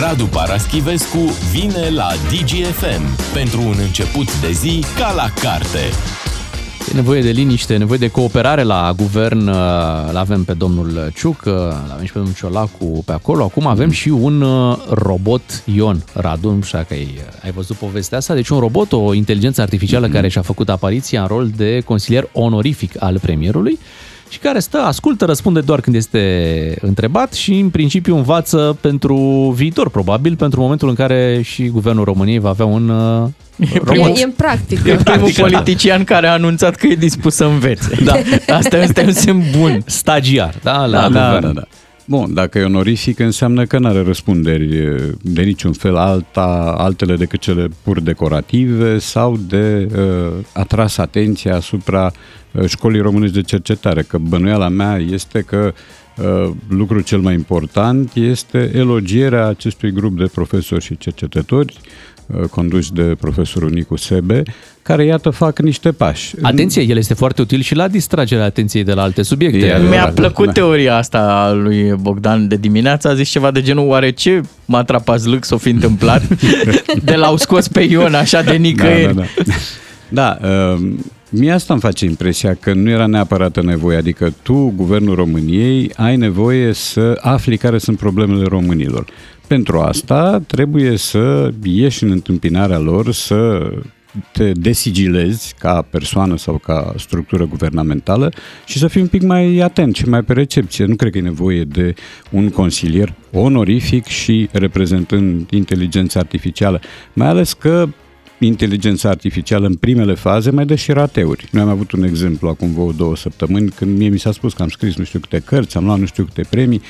Radu Paraschivescu vine la DGFM pentru un început de zi ca la carte. E nevoie de liniște, e nevoie de cooperare la guvern. Îl avem pe domnul Ciuc, îl avem și pe domnul Ciolacu pe acolo. Acum avem și un uh, robot Ion Radu, nu știu dacă ai, ai văzut povestea asta. Deci un robot, o inteligență artificială care și-a făcut apariția în rol de consilier onorific al premierului și care stă, ascultă, răspunde doar când este întrebat și în principiu învață pentru viitor, probabil, pentru momentul în care și guvernul României va avea un uh, E, robot. e în practică. E primul politician care a anunțat că e dispus să învețe. Da. Asta este un semn bun. Stagiar, da, la Da, guvern. da, da. Bun, dacă e onorific, înseamnă că nu are răspunderi e, de niciun fel alta, altele decât cele pur decorative sau de uh, atras atenția asupra uh, școlii românești de cercetare. Că bănuiala mea este că uh, lucrul cel mai important este elogierea acestui grup de profesori și cercetători uh, conduși de profesorul Nicu Sebe, care, iată, fac niște pași. Atenție, el este foarte util și la distragerea atenției de la alte subiecte. E adevărat. Mi-a Da, plăcut da. teoria asta a lui Bogdan de dimineață. A zis ceva de genul, oare ce m-a atrapat zlâc s-o fi întâmplat? de l-au scos pe Ion așa de nicăieri. Da, da, da. da uh, mie asta îmi face impresia că nu era neapărat nevoie, adică tu, Guvernul României, ai nevoie să afli care sunt problemele românilor. Pentru asta trebuie să ieși în întâmpinarea lor, să te desigilezi ca persoană sau ca structură guvernamentală și să fii un pic mai atent și mai pe recepție. Nu cred că e nevoie de un consilier onorific și reprezentând inteligența artificială. Mai ales că inteligența artificială în primele faze mai dă și rateuri. Noi am avut un exemplu acum vreo două săptămâni când mie mi s-a spus că am scris nu știu câte cărți, am luat nu știu câte premii.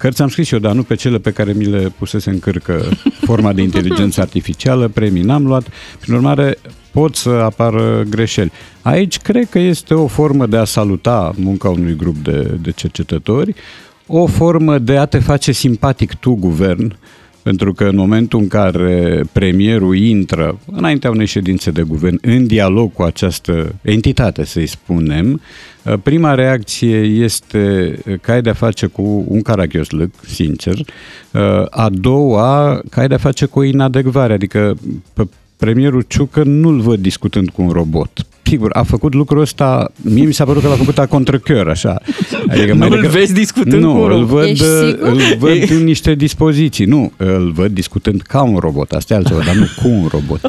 Cărți am scris eu, dar nu pe cele pe care mi le pusese în cârcă forma de inteligență artificială, premii n-am luat. Prin urmare, pot să apară greșeli. Aici cred că este o formă de a saluta munca unui grup de, de cercetători, o formă de a te face simpatic tu, guvern, pentru că în momentul în care premierul intră înaintea unei ședințe de guvern în dialog cu această entitate, să-i spunem, prima reacție este că ai de-a face cu un caragioslăc, sincer. A doua, că ai de-a face cu o inadecvare, adică pe premierul Ciucă nu-l văd discutând cu un robot. Sigur, a făcut lucrul ăsta, mie mi s-a părut că l-a făcut a contracăr, așa. Adică nu îl vezi discutând nu, cu un îl robot? văd, Ești sigur? îl văd în niște dispoziții. Nu, îl văd discutând ca un robot, asta e altceva, dar nu cu un robot.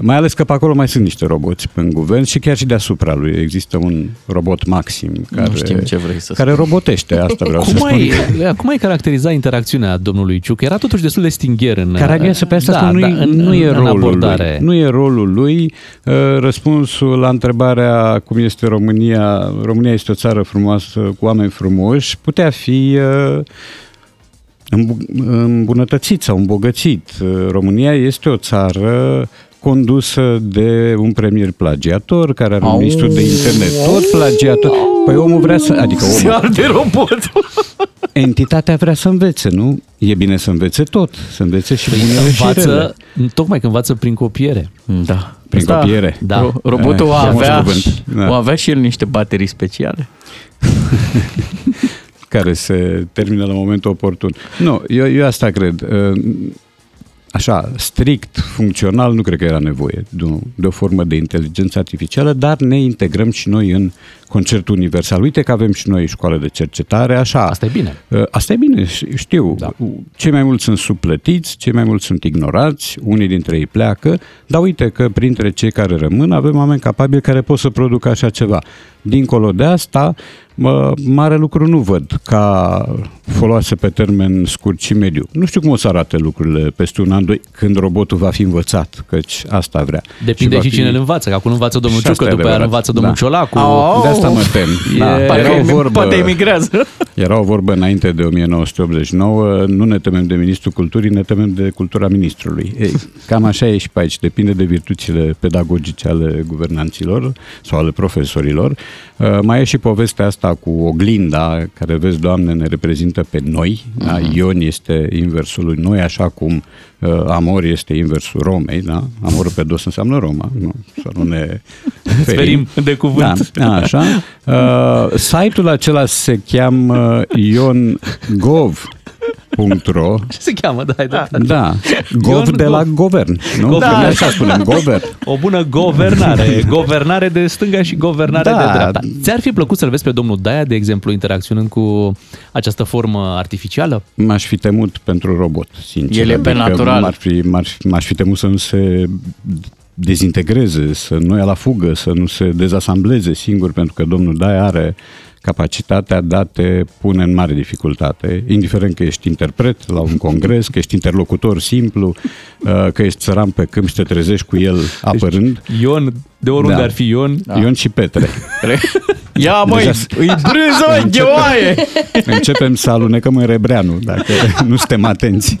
Mai ales că pe acolo mai sunt niște roboți în guvern și chiar și deasupra lui există un robot maxim care, Nu știm ce vrei să care robotește, asta vreau să Cum spun. ai, cum ai caracteriza interacțiunea domnului Ciuc? Era totuși destul de stingher în... Caragioasă, pe asta da, spun, nu, da, e, în, nu e în rolul abordare. lui. Nu e rolul lui. Uh, Răspunsul la întrebarea cum este România, România este o țară frumoasă cu oameni frumoși, putea fi uh, îmbu- îmbunătățit sau îmbogățit. Uh, România este o țară condusă de un premier plagiator, care are un Au. ministru de internet, tot plagiator. Păi omul vrea să... Adică Se omul, arde robotul. entitatea vrea să învețe, nu? E bine să învețe tot, să învețe și bunele și rele. învață, tocmai că învață prin copiere. Da. Prin Asta- copiere. Da. Ro- Robotul Eh, o frumos avea, cuvânt. Da. o avea și el niște baterii speciale. care se termină la momentul oportun. Nu, eu, eu asta cred. Uh, Așa, strict, funcțional, nu cred că era nevoie de o, de o formă de inteligență artificială, dar ne integrăm și noi în concertul universal. Uite că avem și noi școală de cercetare, așa. Asta e bine. Uh, Asta e bine, ș- știu. Da. Cei mai mulți sunt subplătiți, cei mai mulți sunt ignorați, unii dintre ei pleacă, dar uite că printre cei care rămân avem oameni capabili care pot să producă așa ceva. Dincolo de asta, mă, mare lucru nu văd ca foloase pe termen scurt și mediu. Nu știu cum o să arate lucrurile peste un an, doi, când robotul va fi învățat, căci asta vrea. Depinde va și fi- cine îl învață, că acum învață domnul Și asta Ciucă, e după aia îl adevărat, învață domnul da. Ciolacu. Au. De asta mă tem. Da. E- Era o Parcă vorbă, poate emigrează. era o vorbă înainte de 1989, nu ne temem de ministrul culturii, ne temem de cultura ministrului. Ei, cam așa e și pe aici, depinde de virtuțile pedagogice ale guvernanților sau ale profesorilor. Uh, Mai e și povestea asta cu oglinda, care vezi, Doamne, ne reprezintă pe noi. Da? Ion este inversul lui noi, așa cum uh, Amor este inversul Romei, da? Amor pe dos înseamnă Roma, nu? Să nu ne Ferim de cuvânt. da, așa. Uh, site-ul acela se cheamă Ion Gov. gov.ro Ce se cheamă? Da, da. Da, gov Ion de la Gov. guvern. Nu? Da. Că noi așa spunem, guvern. O bună guvernare. Guvernare de stânga și guvernare Da. de dreapta. Ți-ar fi plăcut să-l vezi pe domnul Daia, de exemplu, interacționând cu această formă artificială? M-aș fi temut pentru robot, sincer. El e pe Adică natural. M-ar fi, m-ar fi, m-aș fi temut să nu se dezintegreze, să nu ia la fugă, să nu se dezasambleze singur, pentru că domnul Daia are capacitatea de a te pune în mare dificultate, indiferent că ești interpret la un congres, că ești interlocutor simplu, uh, că ești țăran pe câmp și te trezești cu el apărând. Ion, de oriunde Da. ar fi Ion, Ion și Petre. Ia măi, Deja- îi brânză de oaie! Începem să alunecăm în Rebreanu, dacă nu suntem atenți.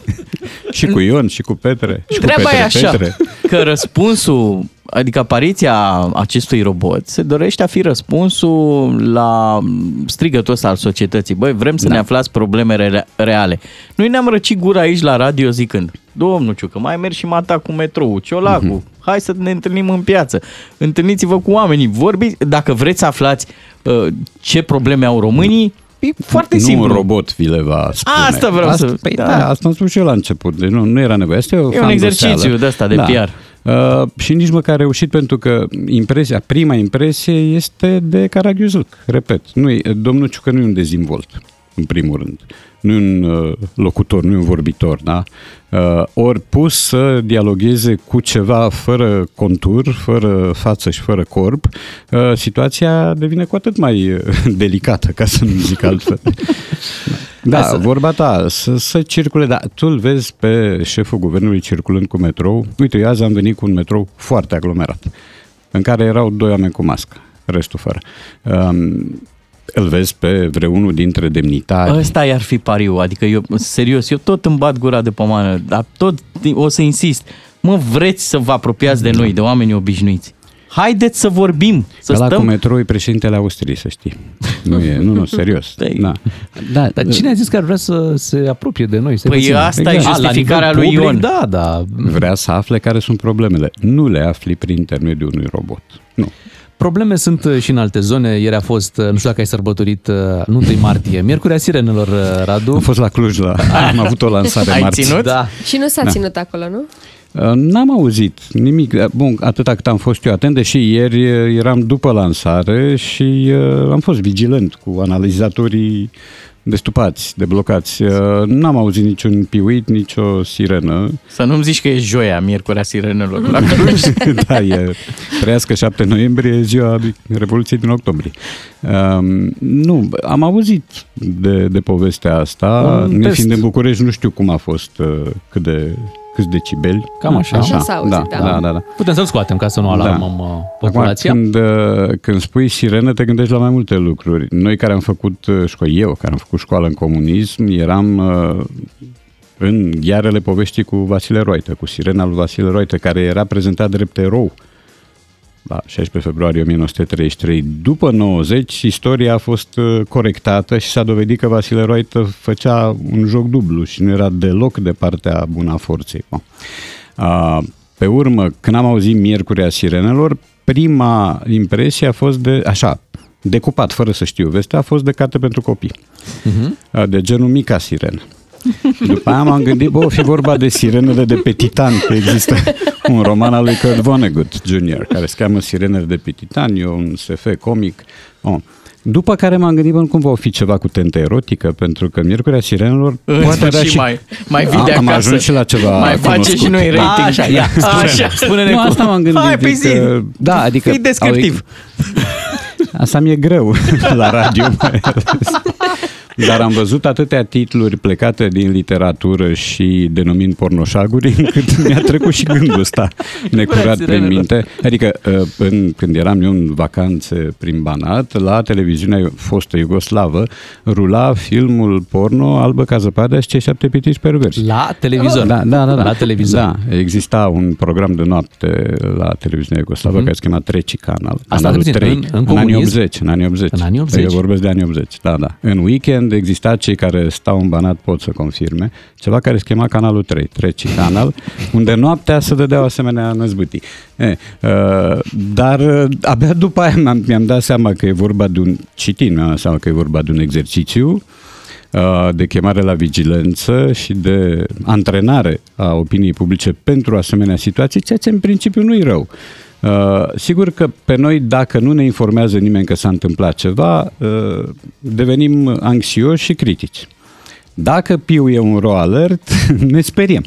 și cu Ion, și cu Petre, și cu Treaba Petre, e așa, Petre. Că răspunsul, adică apariția acestui robot se dorește a fi răspunsul la strigătul ăsta al societății. Băi, vrem să da. ne aflați problemele re- reale. Noi ne-am răcit gura aici la radio zicând, domnul Ciucă, mai mergi și mata cu metrou, Ciolacu, Mhm. hai să ne întâlnim în piață, întâlniți-vă cu oamenii, vorbiți, dacă vreți să aflați uh, ce probleme au românii, e foarte nu simplu. un robot vi le va spune. Asta vreau asta, să- Păi da. da. da, asta am spus și eu la început. Deci nu, nu era nevoie. Asta e, o E un fandoseală. exercițiu de ăsta de PR. Uh, și nici măcar a reușit pentru că impresia, prima impresie este de Caragiuzluc. Repet, nu e, domnul Ciucă nu e un dezvolt, în primul rând. Nu e un uh, locutor, nu e un vorbitor, da? Uh, ori pus să dialogueze cu ceva fără contur, fără față și fără corp, uh, situația devine cu atât mai uh, delicată, ca să nu zic altfel. Da, Hai să- vorba ta, să, să circule, dar tu îl vezi pe șeful guvernului circulând cu metrou. Uite, eu azi am venit cu un metrou foarte aglomerat, în care erau doi oameni cu mască, restul fără. Um, îl vezi pe vreunul dintre demnitari. Ăsta i-ar fi pariu, adică eu, serios, eu tot îmi bat gura de pomană, dar tot o să insist. Mă, vreți să vă apropiați de noi, de oameni obișnuiți. Haideți să vorbim, să Ăla cu stăm... metrou e președintele Austriei, să știi. Nu e, nu, nu, serios. Păi- Da. Da, Dar cine a zis că ar vrea să se apropie de noi? Să Păi puțin? asta e Ah, la justificarea nivel lui public, Ion. Da, da. Vrea să afle care sunt problemele. Nu le afli prin intermediul unui robot. Nu. Probleme sunt uh, și în alte zone. Ieri a fost, uh, nu știu dacă ai sărbătorit, uh, nu 1 martie, Miercurea Sirenelor, uh, Radu. Am fost la Cluj, la, am avut o lansare Ai marți. ținut? Da. Și nu s-a Da. ținut acolo, nu? Uh, N-am auzit nimic. Bun, atâta cât am fost eu atent, deși ieri uh, eram după lansare și uh, am fost vigilent cu analizatorii destupați, deblocați. Uh, N-am auzit niciun piuit, nicio sirenă. Să nu-mi zici că e joia, miercurea sirenelor la Cluj. da, e trăiască 7 noiembrie, e ziua Revoluției din octombrie. Um, nu, am auzit de, de povestea asta. Un Ne test. fiind în București, nu știu cum a fost, uh, cât de câți decibeli. Cam așa. Așa s-a auzit, da, da. da, da, da. Putem să-l scoatem ca să nu alarmăm da. populația. Acum, când, uh, când spui sirenă, te gândești la mai multe lucruri. Noi care am făcut uh, școală, eu care am făcut școală în comunism, eram uh, în ghearele poveștii cu Vasile Roită, cu sirena lui Vasile Roită, care era prezentat drept erou la 16 februarie 1933. După 90, istoria a fost uh, corectată și s-a dovedit că Vasile Roită făcea un joc dublu și nu era deloc de partea bună a forței. Bun. A, Pe urmă, când am auzit Miercurea Sirenelor, prima impresie a fost de, așa, decupat, fără să știu vestea, a fost de carte pentru copii. Uh-huh. De genul Mica Sirenă. După aia m-am gândit, bă, o fi vorba de sirenele de pe Titan, că există un roman al lui Kurt Vonnegut Jr., care se cheamă Sirenele de pe Titan, e un SF comic. Oh. După care m-am gândit, bă, nu cumva o fi ceva cu tentă erotică, pentru că Miercurea Sirenelor În avea sfârșit mai, mai vii de am acasă. ajuns și la ceva Mai face cunoscut. și noi rating. Așa, ia, spune-ne. Așa. Spune-ne Nu, cum. asta m-am gândit. Hai, păi zi. adică, da, adică, Fii descriptiv. Asta mi-e greu la radio mai ales. Dar am văzut atâtea titluri plecate din literatură și denumind pornoșaguri, încât mi-a trecut și gândul ăsta necurat prin sirenelor. minte. Adică, uh, în, când eram eu în vacanțe prin Banat, la televiziunea fostă Iugoslavă, rula filmul porno Albă ca zăpada și cei șapte pitici perversi. La televizor. Da, da, da, da. La televizor. Da, exista un program de noapte la televiziunea Iugoslavă Mhm. care se chema Treci Canal. Asta canalul puțin, 3, în- în în, anii comunism? 80, în anii 80. În anii 80? Eu vorbesc de anii 80, da, da. În weekend exista cei care stau în Banat pot să confirme, ceva care se chema Canalul 3, Treci Canal, unde noaptea se dădeau asemenea năzbâtii. E, uh, dar uh, abia după aia mi-am, mi-am dat seama că e vorba de un, citind, mi-am dat seama că e vorba de un exercițiu uh, de chemare la vigilență și de antrenare a opiniei publice pentru asemenea situații, ceea ce în principiu nu e rău. Uh, sigur că pe noi, dacă nu ne informează nimeni că s-a întâmplat ceva, uh, devenim anxioși și critici. Dacă piu e un ro alert, ne speriem.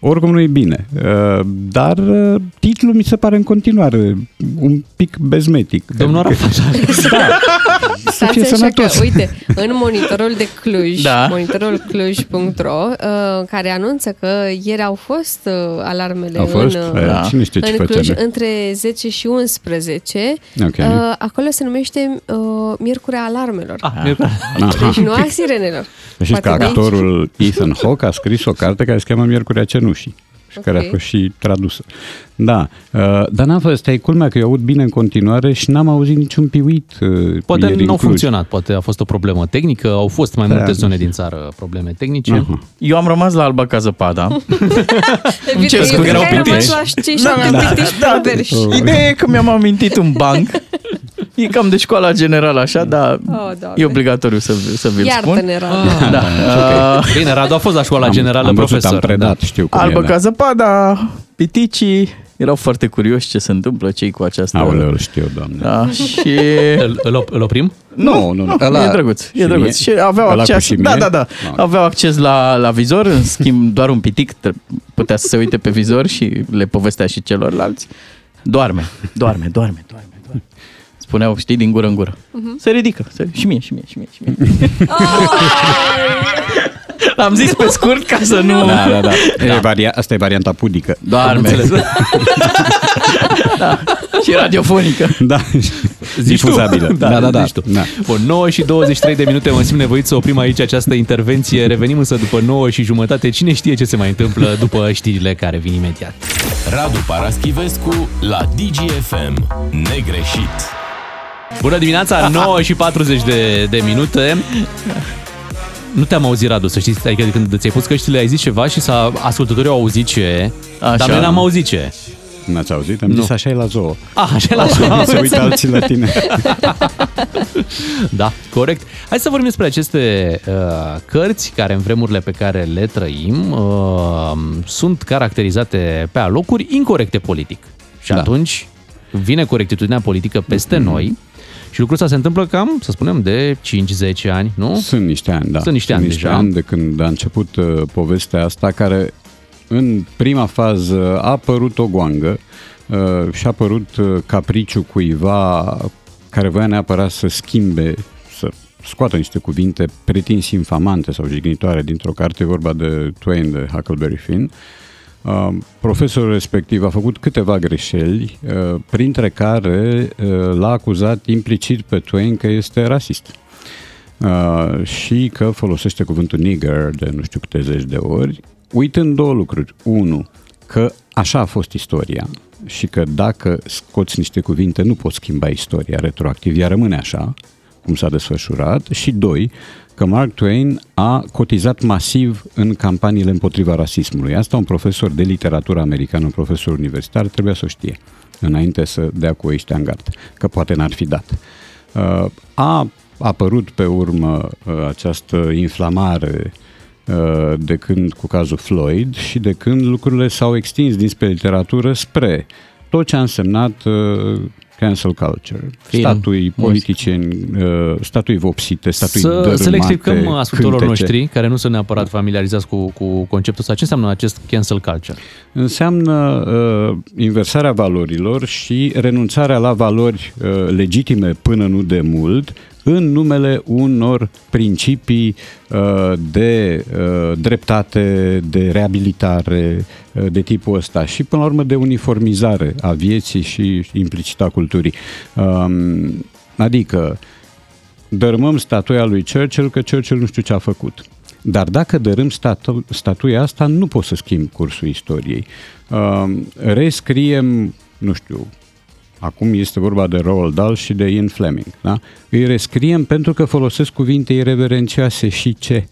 Oricum nu e bine, uh, dar uh, titlul mi se pare în continuare un pic bezmetic. Domnul Arafat. Da, să Stați fie așa sănătos. că, uite, în monitorul de Cluj, Da. monitorul cluj.ro, uh, care anunță că ieri au fost uh, alarmele Au fost? în, Eh, Da. Cine știe ce în Cluj face? între 10 și 11. Ok. Uh, acolo se numește uh, Miercurea Alarmelor. Ah, Deci nu a sirenelor. Știți că Poate de aici. actorul Ethan Hawke a scris o carte care se cheamă Miercurea Cenușii și care a Ok. fost și tradusă. Da, uh, dar n-am fost, e culmea că eu aud bine în continuare și n-am auzit niciun piuit uh, Poate ieri nu în au Cluj. funcționat, poate a fost o problemă tehnică, au fost mai Da, multe nu zone știu. din țară probleme tehnice. Aha. Eu am rămas la Alba ca zăpada. Evident, cer eu scuze, cred erau că ai rămas pitici. la cei șapte pitici perverși. Ideea e că mi-am amintit un banc. E cam de școala generală așa, dar Oh, Doamne. e obligatoriu să, să vi-l spun. Iartă-ne, Radu. Da. Uh, Bine, Radu a fost la școala Am, generală am văzut, profesor. am predat, știu cum Albă e. ca zăpada, piticii erau foarte curioși ce se întâmplă cei cu această... Da. Aoleu, îl știu, doamne. Da, și... Da. Îl, îl, op- îl oprim? Nu, nu, nu. Ăla, e drăguț, e și drăguț. mie? Și aveau Ăla cu acces, și da, mie? da, da, Ah. aveau acces la, la vizor, în schimb doar un pitic tre- putea să se uite pe vizor și le povestea și celorlalți. Doarme, doarme, doarme, doarme, doarme. Spuneau, știi, din gură în gură. Se ridică, se, și mie, și mie, și mie, și mie. L-am zis pe scurt ca să nu... Da, da, da. E varia- asta e varianta pudică. Doarme. da. Și radiofonică. Da, Zici tu. difuzabilă. Da, da, da. zici tu. da. Bun, 9 și 23 de minute, mă simt nevoit să oprim aici această intervenție. Revenim însă după 9 și jumătate. Cine știe ce se mai întâmplă după știrile care vin imediat. Radu Paraschivescu la DGFM. Negreșit. Bună dimineața, 9 și 40 de, de minute. Nu te-am auzit, Radu, să știți, adică când ți-ai pus căștile ai zis ceva și s-a, ascultătorii au auzit ce, Așa. dar noi n-am auzit ce. N-ați auzit? Am zis așa e la zoo. Ah, așa la Se uită alții la tine. Da, corect. Hai să vorbim despre aceste uh, cărți care în vremurile pe care le trăim uh, sunt caracterizate pe alocuri incorrecte politic. Și Da. atunci vine corectitudinea politică peste noi și lucrul ăsta se întâmplă cam, să spunem, de 5-10 ani, nu? Sunt niște ani, da. Sunt niște ani niște deja. ani de când a început uh, povestea asta, care în prima fază a apărut o goangă uh, și a apărut uh, capriciu cuiva care voia neapărat să schimbe, să scoată niște cuvinte pretins infamante sau jignitoare dintr-o carte, e vorba de Twain de Huckleberry Finn. Uh, profesorul respectiv a făcut câteva greșeli, uh, printre care uh, l-a acuzat implicit pe Twain că este rasist. Uh, și că folosește cuvântul nigger de nu știu câte zeci de ori, uitând două lucruri. Unu, că așa a fost istoria și că dacă scoți niște cuvinte nu poți schimba istoria retroactiv, ea rămâne așa, cum s-a desfășurat. Și doi, că Mark Twain a cotizat masiv în campaniile împotriva rasismului. Asta un profesor de literatură americană, un profesor universitar, trebuia să o știe înainte să dea cu ăștia în gard, că poate n-ar fi dat. Uh, A apărut pe urmă uh, această inflamare uh, de când cu cazul Floyd și de când lucrurile s-au extins dinspre literatură spre tot ce a însemnat uh, cancel culture, Film, statui politicieni, uh, statui vopsite, statui Să, dărâmate, să le explicăm ascultătorilor cântece. noștri care nu sunt neapărat familiarizați cu, cu conceptul ăsta. Ce înseamnă acest cancel culture? Înseamnă uh, inversarea valorilor și renunțarea la valori uh, legitime până nu de mult în numele unor principii uh, de uh, dreptate, de reabilitare, uh, de tipul ăsta și până la urmă de uniformizare a vieții și implicit a culturii. Um, adică dărâmăm statuia lui Churchill că Churchill nu știu ce a făcut. Dar dacă dărâm statu- statuia asta, nu poți să schimbi cursul istoriei. Uh, rescriem, nu știu, acum este vorba de Roald Dahl și de Ian Fleming, da? Îi rescriem pentru că folosesc cuvinte irreverențioase și ce?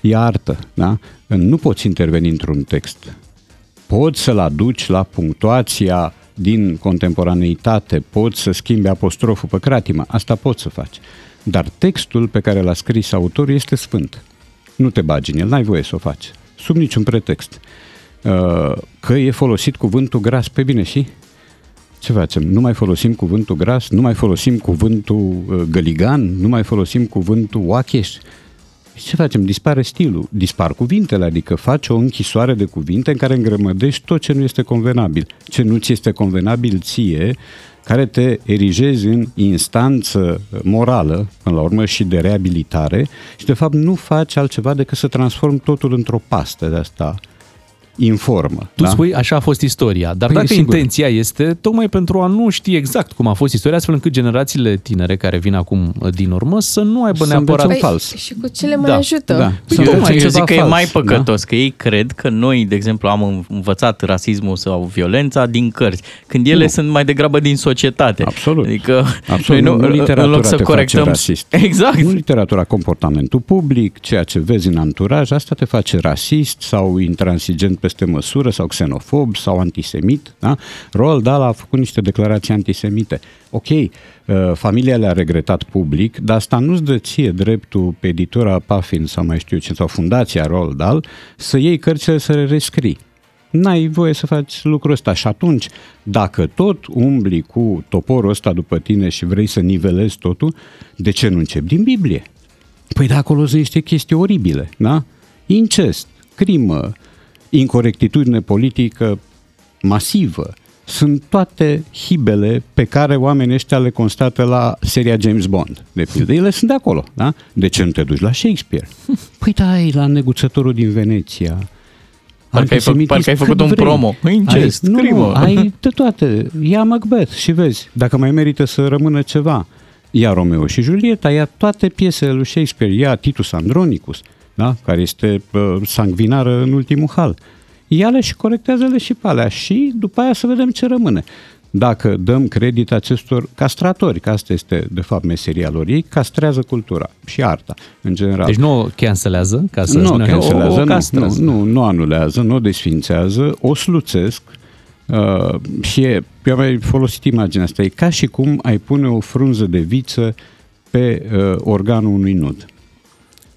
E artă, da? Nu poți interveni într-un text. Poți să-l aduci la punctuația din contemporaneitate, poți să schimbi apostroful pe cratimă, asta poți să faci. Dar textul pe care l-a scris autorul este sfânt. Nu te bagi în el, n-ai voie să o faci. Sub niciun pretext. Uh, că e folosit cuvântul gras pe bine și ce facem? Nu mai folosim cuvântul gras, nu mai folosim cuvântul uh, găligan, nu mai folosim cuvântul oacheș. Ce facem? Dispare stilul, dispar cuvintele, adică faci o închisoare de cuvinte în care îngrămădești tot ce nu este convenabil. Ce nu ți este convenabil ție, care te erigezi în instanță morală, până la urmă, și de reabilitare și, de fapt, nu faci altceva decât să transformi totul într-o pastă de asta informă. Tu da? spui, așa a fost istoria, dar păi dacă sigur. intenția este tocmai pentru a nu ști exact cum a fost istoria, astfel încât generațiile tinere care vin acum uh, din urmă să nu aibă să neapărat... Păi, fals. Și cu ce le mai da. ajută? Da. Păi, eu, eu zic că fals. e mai păcătos, da? că ei cred că noi, de exemplu, am învățat rasismul sau violența din cărți, când ele nu. sunt mai degrabă din societate. Absolut. Adică Absolut. Noi nu, nu literatura în loc să te corectăm... rasist. Exact. Nu literatura, comportamentul public, ceea ce vezi în anturaj, asta te face rasist sau intransigent peste măsură sau xenofob sau antisemit. Da? Roald Dahl a făcut niște declarații antisemite. Ok, uh, familia le-a regretat public, dar asta nu-ți dă ție dreptul pe editura Puffin sau mai știu ce, sau fundația Roald Dahl, să iei cărțile să le rescrii. N-ai voie să faci lucrul ăsta și atunci, dacă tot umbli cu toporul ăsta după tine și vrei să nivelezi totul, de ce nu începi din Biblie? Păi de acolo sunt niște chestii oribile, da? Incest, crimă, incorectitudine politică masivă. Sunt toate hibele pe care oamenii ăștia le constată la seria James Bond, de pildă. Ele sunt de acolo, da? De ce nu te duci la Shakespeare? Păi da, ai la neguțătorul din Veneția. Parcă ai, fă, parcă ai făcut un vrei. promo. Incest, ai, nu, nu, ai de toate. Ia Macbeth și vezi dacă mai merită să rămână ceva. Ia Romeo și Julieta, ia toate piesele lui Shakespeare, ia Titus Andronicus da? care este uh, sangvinară în ultimul hal. Ia-le și corectează-le și pe alea și după aia să vedem ce rămâne. Dacă dăm credit acestor castratori, că asta este de fapt meseria lor, ei castrează cultura și arta în general. Deci nu o cancelează, ca să nu spunem, cancelează, o, o nu, nu, nu anulează, nu o desfințează, o sluțesc uh, și e, eu am mai folosit imaginea asta, e ca și cum ai pune o frunză de viță pe uh, organul unui nud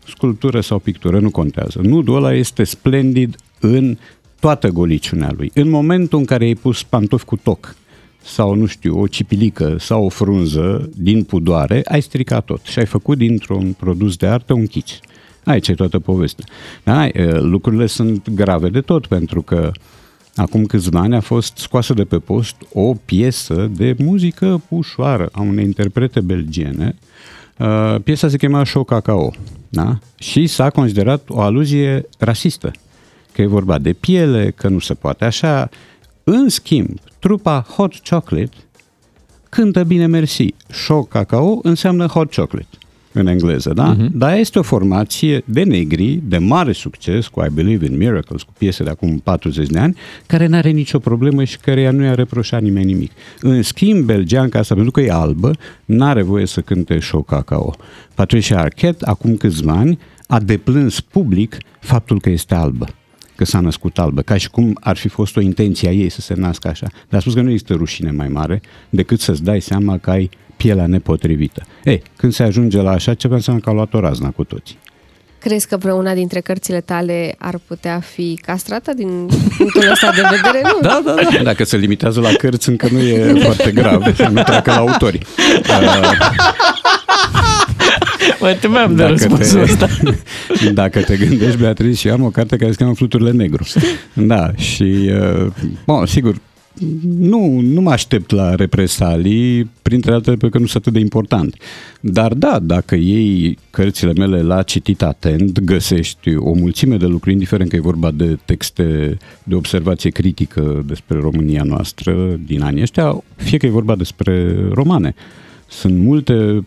sculptură sau pictură, nu contează. Nudul ăla este splendid în toată goliciunea lui. În momentul în care ai pus pantofi cu toc sau, nu știu, o cipilică sau o frunză din pudoare, ai stricat tot și ai făcut dintr-un produs de artă un chici. Aici e toată povestea. Da, lucrurile sunt grave de tot, pentru că acum câțiva ani a fost scoasă de pe post o piesă de muzică ușoară a unei interprete belgiene, Uh, piesa se chema Show Cacao da? și s-a considerat o aluzie rasistă, că e vorba de piele, că nu se poate așa. În schimb, trupa Hot Chocolate cântă bine mersi. Show Cacao înseamnă Hot Chocolate în engleză, da? Uh-huh. Dar este o formație de negri, de mare succes, cu I Believe in Miracles, cu piese de acum 40 de ani, care nu are nicio problemă și care nu i-a reproșat nimeni nimic. În schimb, belgeanca asta, pentru că e albă, n-are voie să cânte show cacao. Patricia Arquette, acum câțiva ani, a deplâns public faptul că este albă că s-a născut albă, ca și cum ar fi fost o intenție a ei să se nască așa. Dar a spus că nu există rușine mai mare decât să-ți dai seama că ai pielea nepotrivită. Ei, când se ajunge la așa ceva, înseamnă că a luat o razna cu toții. Crezi că vreuna dintre cărțile tale ar putea fi castrată din punctul ăsta de vedere? Nu. Da, da, da. Dacă se limitează la cărți, încă nu e foarte grav, să nu treacă la autori. Mă temeam de răspunsul ăsta. Dacă te gândești, Beatrice, și am o carte care se cheamă Fluturile Negru. Da, și, uh, bun, sigur, nu, nu mă aștept la represalii, printre altele pentru că nu sunt atât de important. Dar da, dacă iei cărțile mele la citit atent, găsești o mulțime de lucruri, indiferent că e vorba de texte de observație critică despre România noastră din anii ăștia, fie că e vorba despre romane. Sunt multe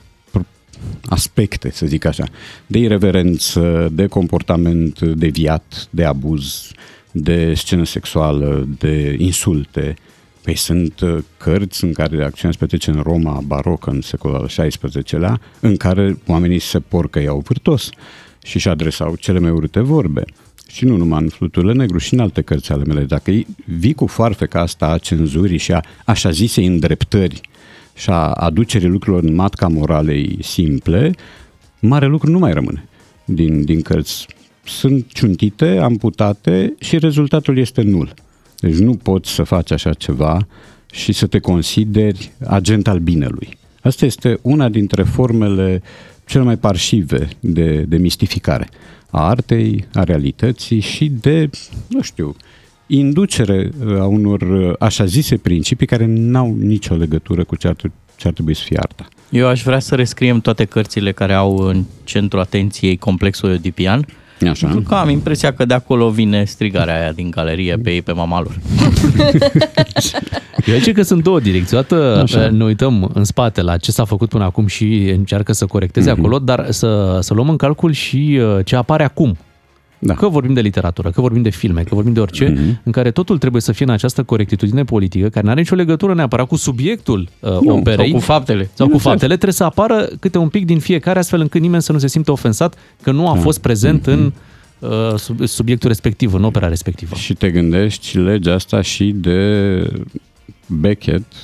aspecte, să zic așa, de irreverență, de comportament deviat, de abuz, de scenă sexuală, de insulte. Păi sunt uh, cărți în care acțiunea se petrece în Roma barocă, în secolul al XVI-lea, în care oamenii se porcăiau vârtos și își adresau cele mai urâte vorbe. Și nu numai în Fluturile Negru, și în alte cărți ale mele. Dacă vii cu foarfe ca asta a cenzurii și a așa zisei îndreptări și a aducerii lucrurilor în matca moralei simple, mare lucru nu mai rămâne din, din cărți. Sunt ciuntite, amputate și rezultatul este nul. Deci nu poți să faci așa ceva și să te consideri agent al binelui. Asta este una dintre formele cel mai parșive de, de mistificare a artei, a realității și de, nu știu, inducere a unor așa zise principii care n-au nicio legătură cu ce ar, ce ar trebui să fie arta. Eu aș vrea să rescriem toate cărțile care au în centru atenției complexul oedipian, Așa. pentru că am impresia că de acolo vine strigarea aia din galerie pe ei, pe mama lor. Eu zic că sunt două direcții. Odată Așa. ne uităm în spate la ce s-a făcut până acum și încearcă să corecteze Mhm. acolo, dar să, să luăm în calcul și uh, ce apare acum. Da. Că vorbim de literatură, că vorbim de filme, că vorbim de orice, Mhm. în care totul trebuie să fie în această corectitudine politică, care nu are nicio legătură neapărat cu subiectul uh, Nu, operei. Sau cu faptele. sau cu faptele, trebuie să apară câte un pic din fiecare, astfel încât nimeni să nu se simtă ofensat că nu a Da. fost prezent Mhm. în uh, sub- subiectul respectiv, în opera respectivă. Și te gândești legea asta și de Beckett, uh,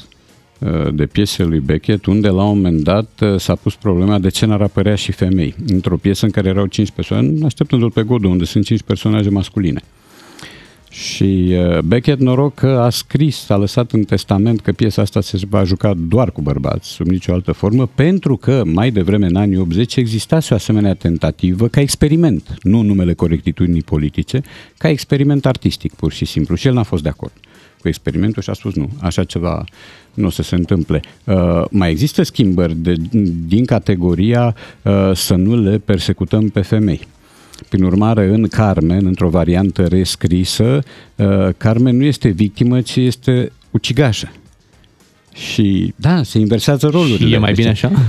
de piesele lui Beckett, unde la un moment dat uh, s-a pus problema de ce n-ar apărea și femei. Într-o piesă în care erau cinci persoane, așteptându-l pe Godot, unde sunt cinci personaje masculine. Și uh, Beckett, noroc că a scris, a lăsat în testament că piesa asta se va juca doar cu bărbați, sub nicio altă formă, pentru că mai devreme, în anii 80, existase o asemenea tentativă ca experiment, nu în numele corectitudinii politice, ca experiment artistic, pur și simplu. Și el n-a fost de acord cu experimentul și a spus nu, așa ceva nu o să se întâmple. Uh, mai există schimbări de, din categoria uh, să nu le persecutăm pe femei. Prin urmare, în Carmen, într-o variantă rescrisă, uh, Carmen nu este victimă, ci este ucigașă. Și, da, se inversează rolurile. Și e mai bine Deci, așa?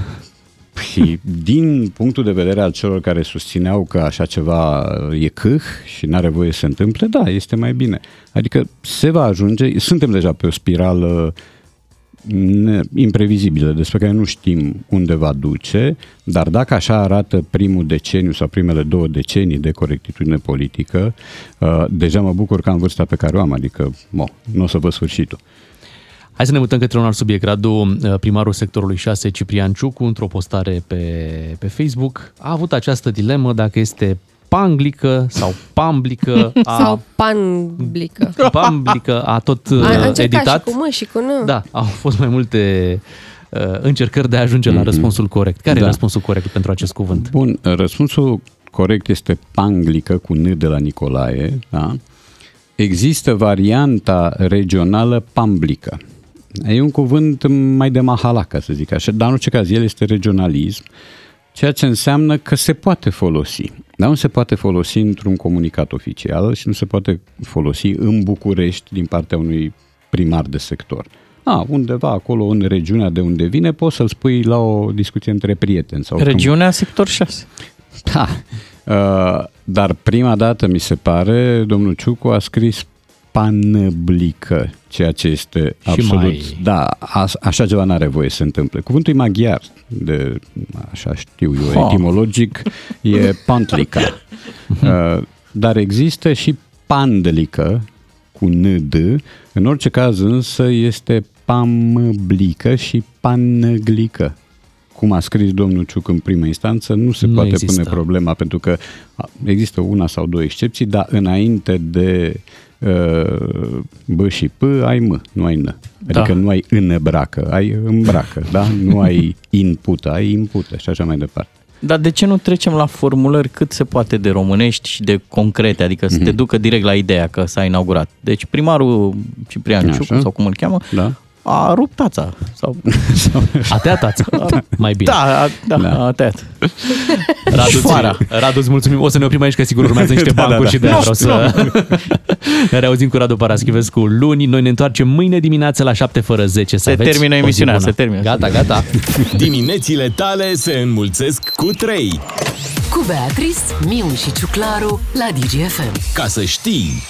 Și din punctul de vedere al celor care susțineau că așa ceva e câh și n-are voie să se întâmple, da, este mai bine. Adică se va ajunge, suntem deja pe o spirală ne- imprevizibilă, despre care nu știm unde va duce, dar dacă așa arată primul deceniu sau primele două decenii de corectitudine politică, uh, deja mă bucur că am vârsta pe care o am, adică mo, nu o să văd sfârșitul. Hai să ne mutăm către un alt subiect. Radu, uh, primarul sectorului 6, Ciprian Ciucu, într-o postare pe, pe Facebook, a avut această dilemă dacă este panglică sau pamblică. A, Sau panblică. Pamblică a tot uh, A, a încercat editat. și cu M și cu N. Da, au fost mai multe uh, încercări de a ajunge la răspunsul corect. Care e Da. răspunsul corect pentru acest cuvânt? Bun, răspunsul corect este panglică cu N de la Nicolae, da? Există varianta regională pamblică. E un cuvânt mai de mahala, ca să zic așa, dar în orice caz el este regionalism, ceea ce înseamnă că se poate folosi. Dar nu se poate folosi într-un comunicat oficial și nu se poate folosi în București din partea unui primar de sector. A, undeva acolo în regiunea de unde vine, poți să-l spui la o discuție între prieteni. Sau când- Regiunea sector 6. da. Uh, dar prima dată, mi se pare, domnul Ciucu a scris panblică, ceea ce este Și absolut... mai- Da, a, așa ceva n-are voie să se întâmple. Cuvântul e maghiar, de, așa știu eu, Ha. etimologic, e pantlica. Uh, dar există și pandlică, cu nd, în orice caz însă este pamblică și panglică cum a scris domnul Ciuc în primă instanță, nu se Nu poate există. pune problema, pentru că a, există una sau două excepții, dar înainte de uh, B și P ai M, nu ai N. Adică Da. nu ai îmbracă, ai îmbracă, da? Nu ai input, ai input și așa mai departe. Dar de ce nu trecem la formulări cât se poate de românești și de concrete, adică să te ducă direct la ideea că s-a inaugurat. Deci primarul Ciprian Așa. Ciucu, sau cum îl cheamă, Da? A rupt tața. Sau... A tăiat tața. Mai bine. Da, a, da, Da. a tăiat. Radu, Șfoara. ți- Radu, îți mulțumim. O să ne oprim aici, că sigur urmează niște Da, da, bancuri da. și de aia vreau să... ne reauzim cu Radu Paraschivescu luni. Noi ne întoarcem mâine dimineață la 7 fără 10. Să Se aveți termină o zi emisiunea, bună. se termină. Gata, gata. Diminețile tale se înmulțesc cu 3. Cu Beatrice, Miu și Ciuclaru la DGFM. Ca să știi...